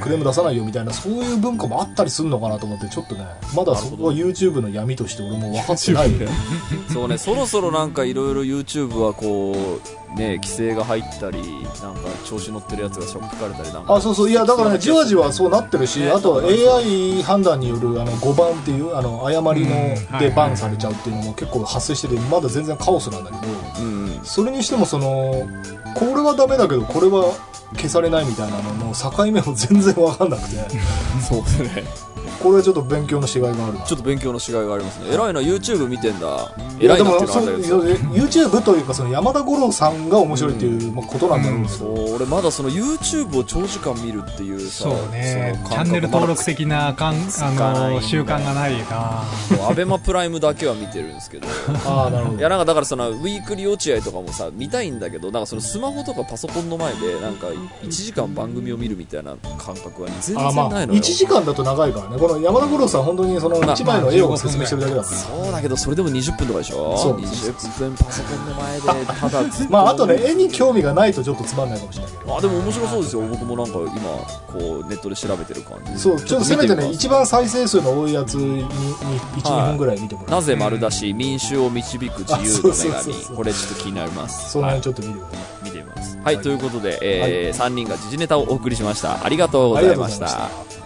クレーム出さないよみたいなそういう文化もあったりするのかなと思ってちょっとねまだそこは YouTube の闇として俺も分かってない。<laughs> そうねそろそろなんかいろいろ YouTube はこうね規制が入ったりなんか調子乗ってるやつがしょっぴかれたりなんか。あそうそう。いやだからねじわじわそうなってるし、ねあとそうなんですよ。AI 判断によるあの5番っていうあの誤りのうんでバンされちゃうっていうのも結構発生しててまだ全然カオスなんだけどうんうん。それにしてもそのこれはダメだけどこれは消されないみたいなのの境目も全然分かんなくて。<laughs> そうですね。これはちょっと勉強のしがいがあるな。ちょっと勉強のしがいがありますね。偉いな YouTube 見てんだ。偉いなっていうのはあれだけど。YouTube というかその山田五郎さんが面白いっていうまあことなんだろうけど、そう俺まだその YouTube を長時間見るっていうさそうね。チャンネル登録的なかんあよの習慣がないなアベマプライムだけは見てるんですけど。<laughs> ああなるほど。いやなんかだからそのウィークリー落合とかもさ見たいんだけどなんかそのスマホとかパソコンの前でなんか1時間番組を見るみたいな感覚は全然あまあないのよ。1時間だと長いからね。この山田五郎さん本当にそのまあ1枚の絵を説明してるだけだから、そうだけどそれでも20分とかでしょそう。20分パソコンの前でただまああとね絵に興味がないとちょっとつまんないかもしれないけど。あでも面白そうですよ。僕もなんか今こうネットで調べてる感じ。そうちょっとせめてね一番再生数の多いやつに12、はい分ぐらい見てもらうなぜ丸出し民衆を導く自由の女神これちょっと気になりますそのはい辺ちょっと見てください、見てみますはい、はいということで、えー3人が時事ネタをお送りしましたありがとうございましたありがとうございました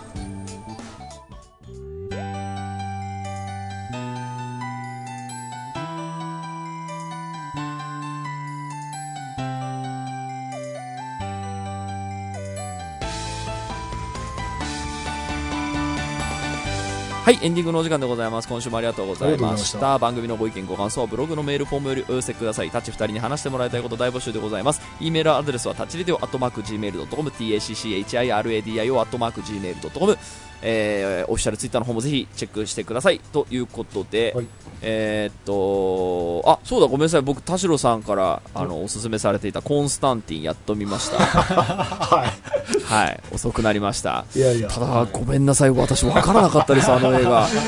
はい、エンディングのお時間でございます。今週もありがとうございました。番組のご意見、ご感想はブログのメールフォームよりお寄せください。タッチ2人に話してもらいたいこと大募集でございます。e メールアドレスはタッチリデオアットマーク Gmail.com、tacchiradio アットマーク Gmail.com、えーオフィシャルツイッターの方もぜひチェックしてください。ということで、はいえーっと、あ、そうだ、ごめんなさい。僕、田代さんから、あの、おすすめされていたコンスタンティンやっと見ました。<laughs> ははい。遅くなりました。いいやいやただ、ごめんなさい。私、わからなかったです、あの映画。<laughs>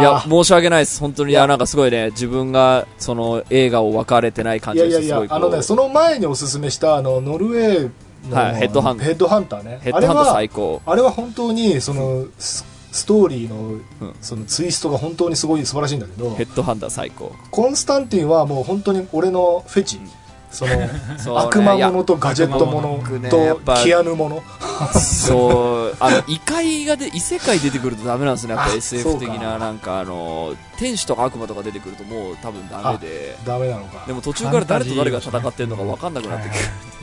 いや、申し訳ないです。本当に、いや、なんかすごいね、自分が、その、映画を分かれてない感じです。いやいやいすごいやあのねその前におすすめしたあのノルウェーの、はいヘッドハンヘッドハンターね。ヘッドハンドあれは最高。あれは本当にそのスストーリーの,、うん。そのツイストが本当にすごい素晴らしいんだけどヘッドハンター最高。コンスタンティンはもう本当に俺のフェチ、その <laughs> そ悪魔ものとガジェットものとぱキアヌものそう、あの、異界がで、異世界出てくるとダメなんですね。やっぱあ SF 的な、なんかあの、天使とか悪魔とか出てくるともう多分ダメで。ダメなのかでも途中から誰と誰が戦ってるのか分かんなくなってく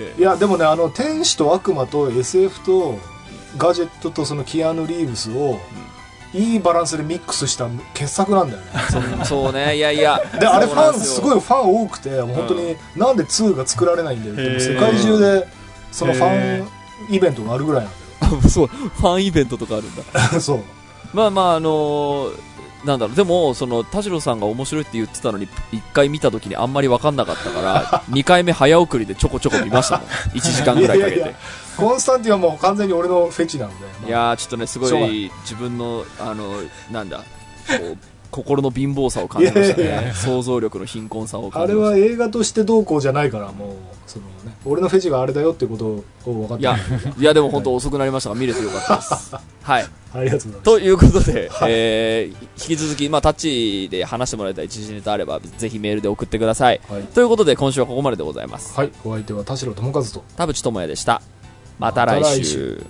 るんで。いやでもねあの天使と悪魔と SF とガジェットとそのキアヌ・リーブスを、いいバランスでミックスした傑作なんだよね。<laughs> そうね、いやいや。であれファンすい。ごいファン多くてもう本当になんで2が作られないんだよでも世界中でそのファンイベントがあるぐらいなん <laughs> そう、ファンイベントとかあるんだ。だ <laughs> よそう。まあまあ、あのーなんだろう、でも、その、田代さんが面白いって言ってたのに、一回見た時にあんまり分かんなかったから、二回目早送りでちょこちょこ見ましたもん。1時間ぐらいかけて。いやいやいやコンスタンティンはもう完全に俺のフェチなんで、まあー、ちょっとね、すごいい、自分の、あの、なんだ、心の貧乏さを感じましたいやいやいね。想像力の貧困さをあれ感じましは映画としてどうこうじゃないからもうその、ね、俺のフェチがあれだよってことを分かた。っていや、いやでも本当遅くなりましたが、見れてよかったです。はい。<laughs> ありがとうございますということで、えー引き続き、まあ、タッチで話してもらいたい一時ネタあれば、ぜひメールで送ってください。はい、ということで、今週はここまででございます。はい、お相手は田代智和と田淵智也でした。また来週。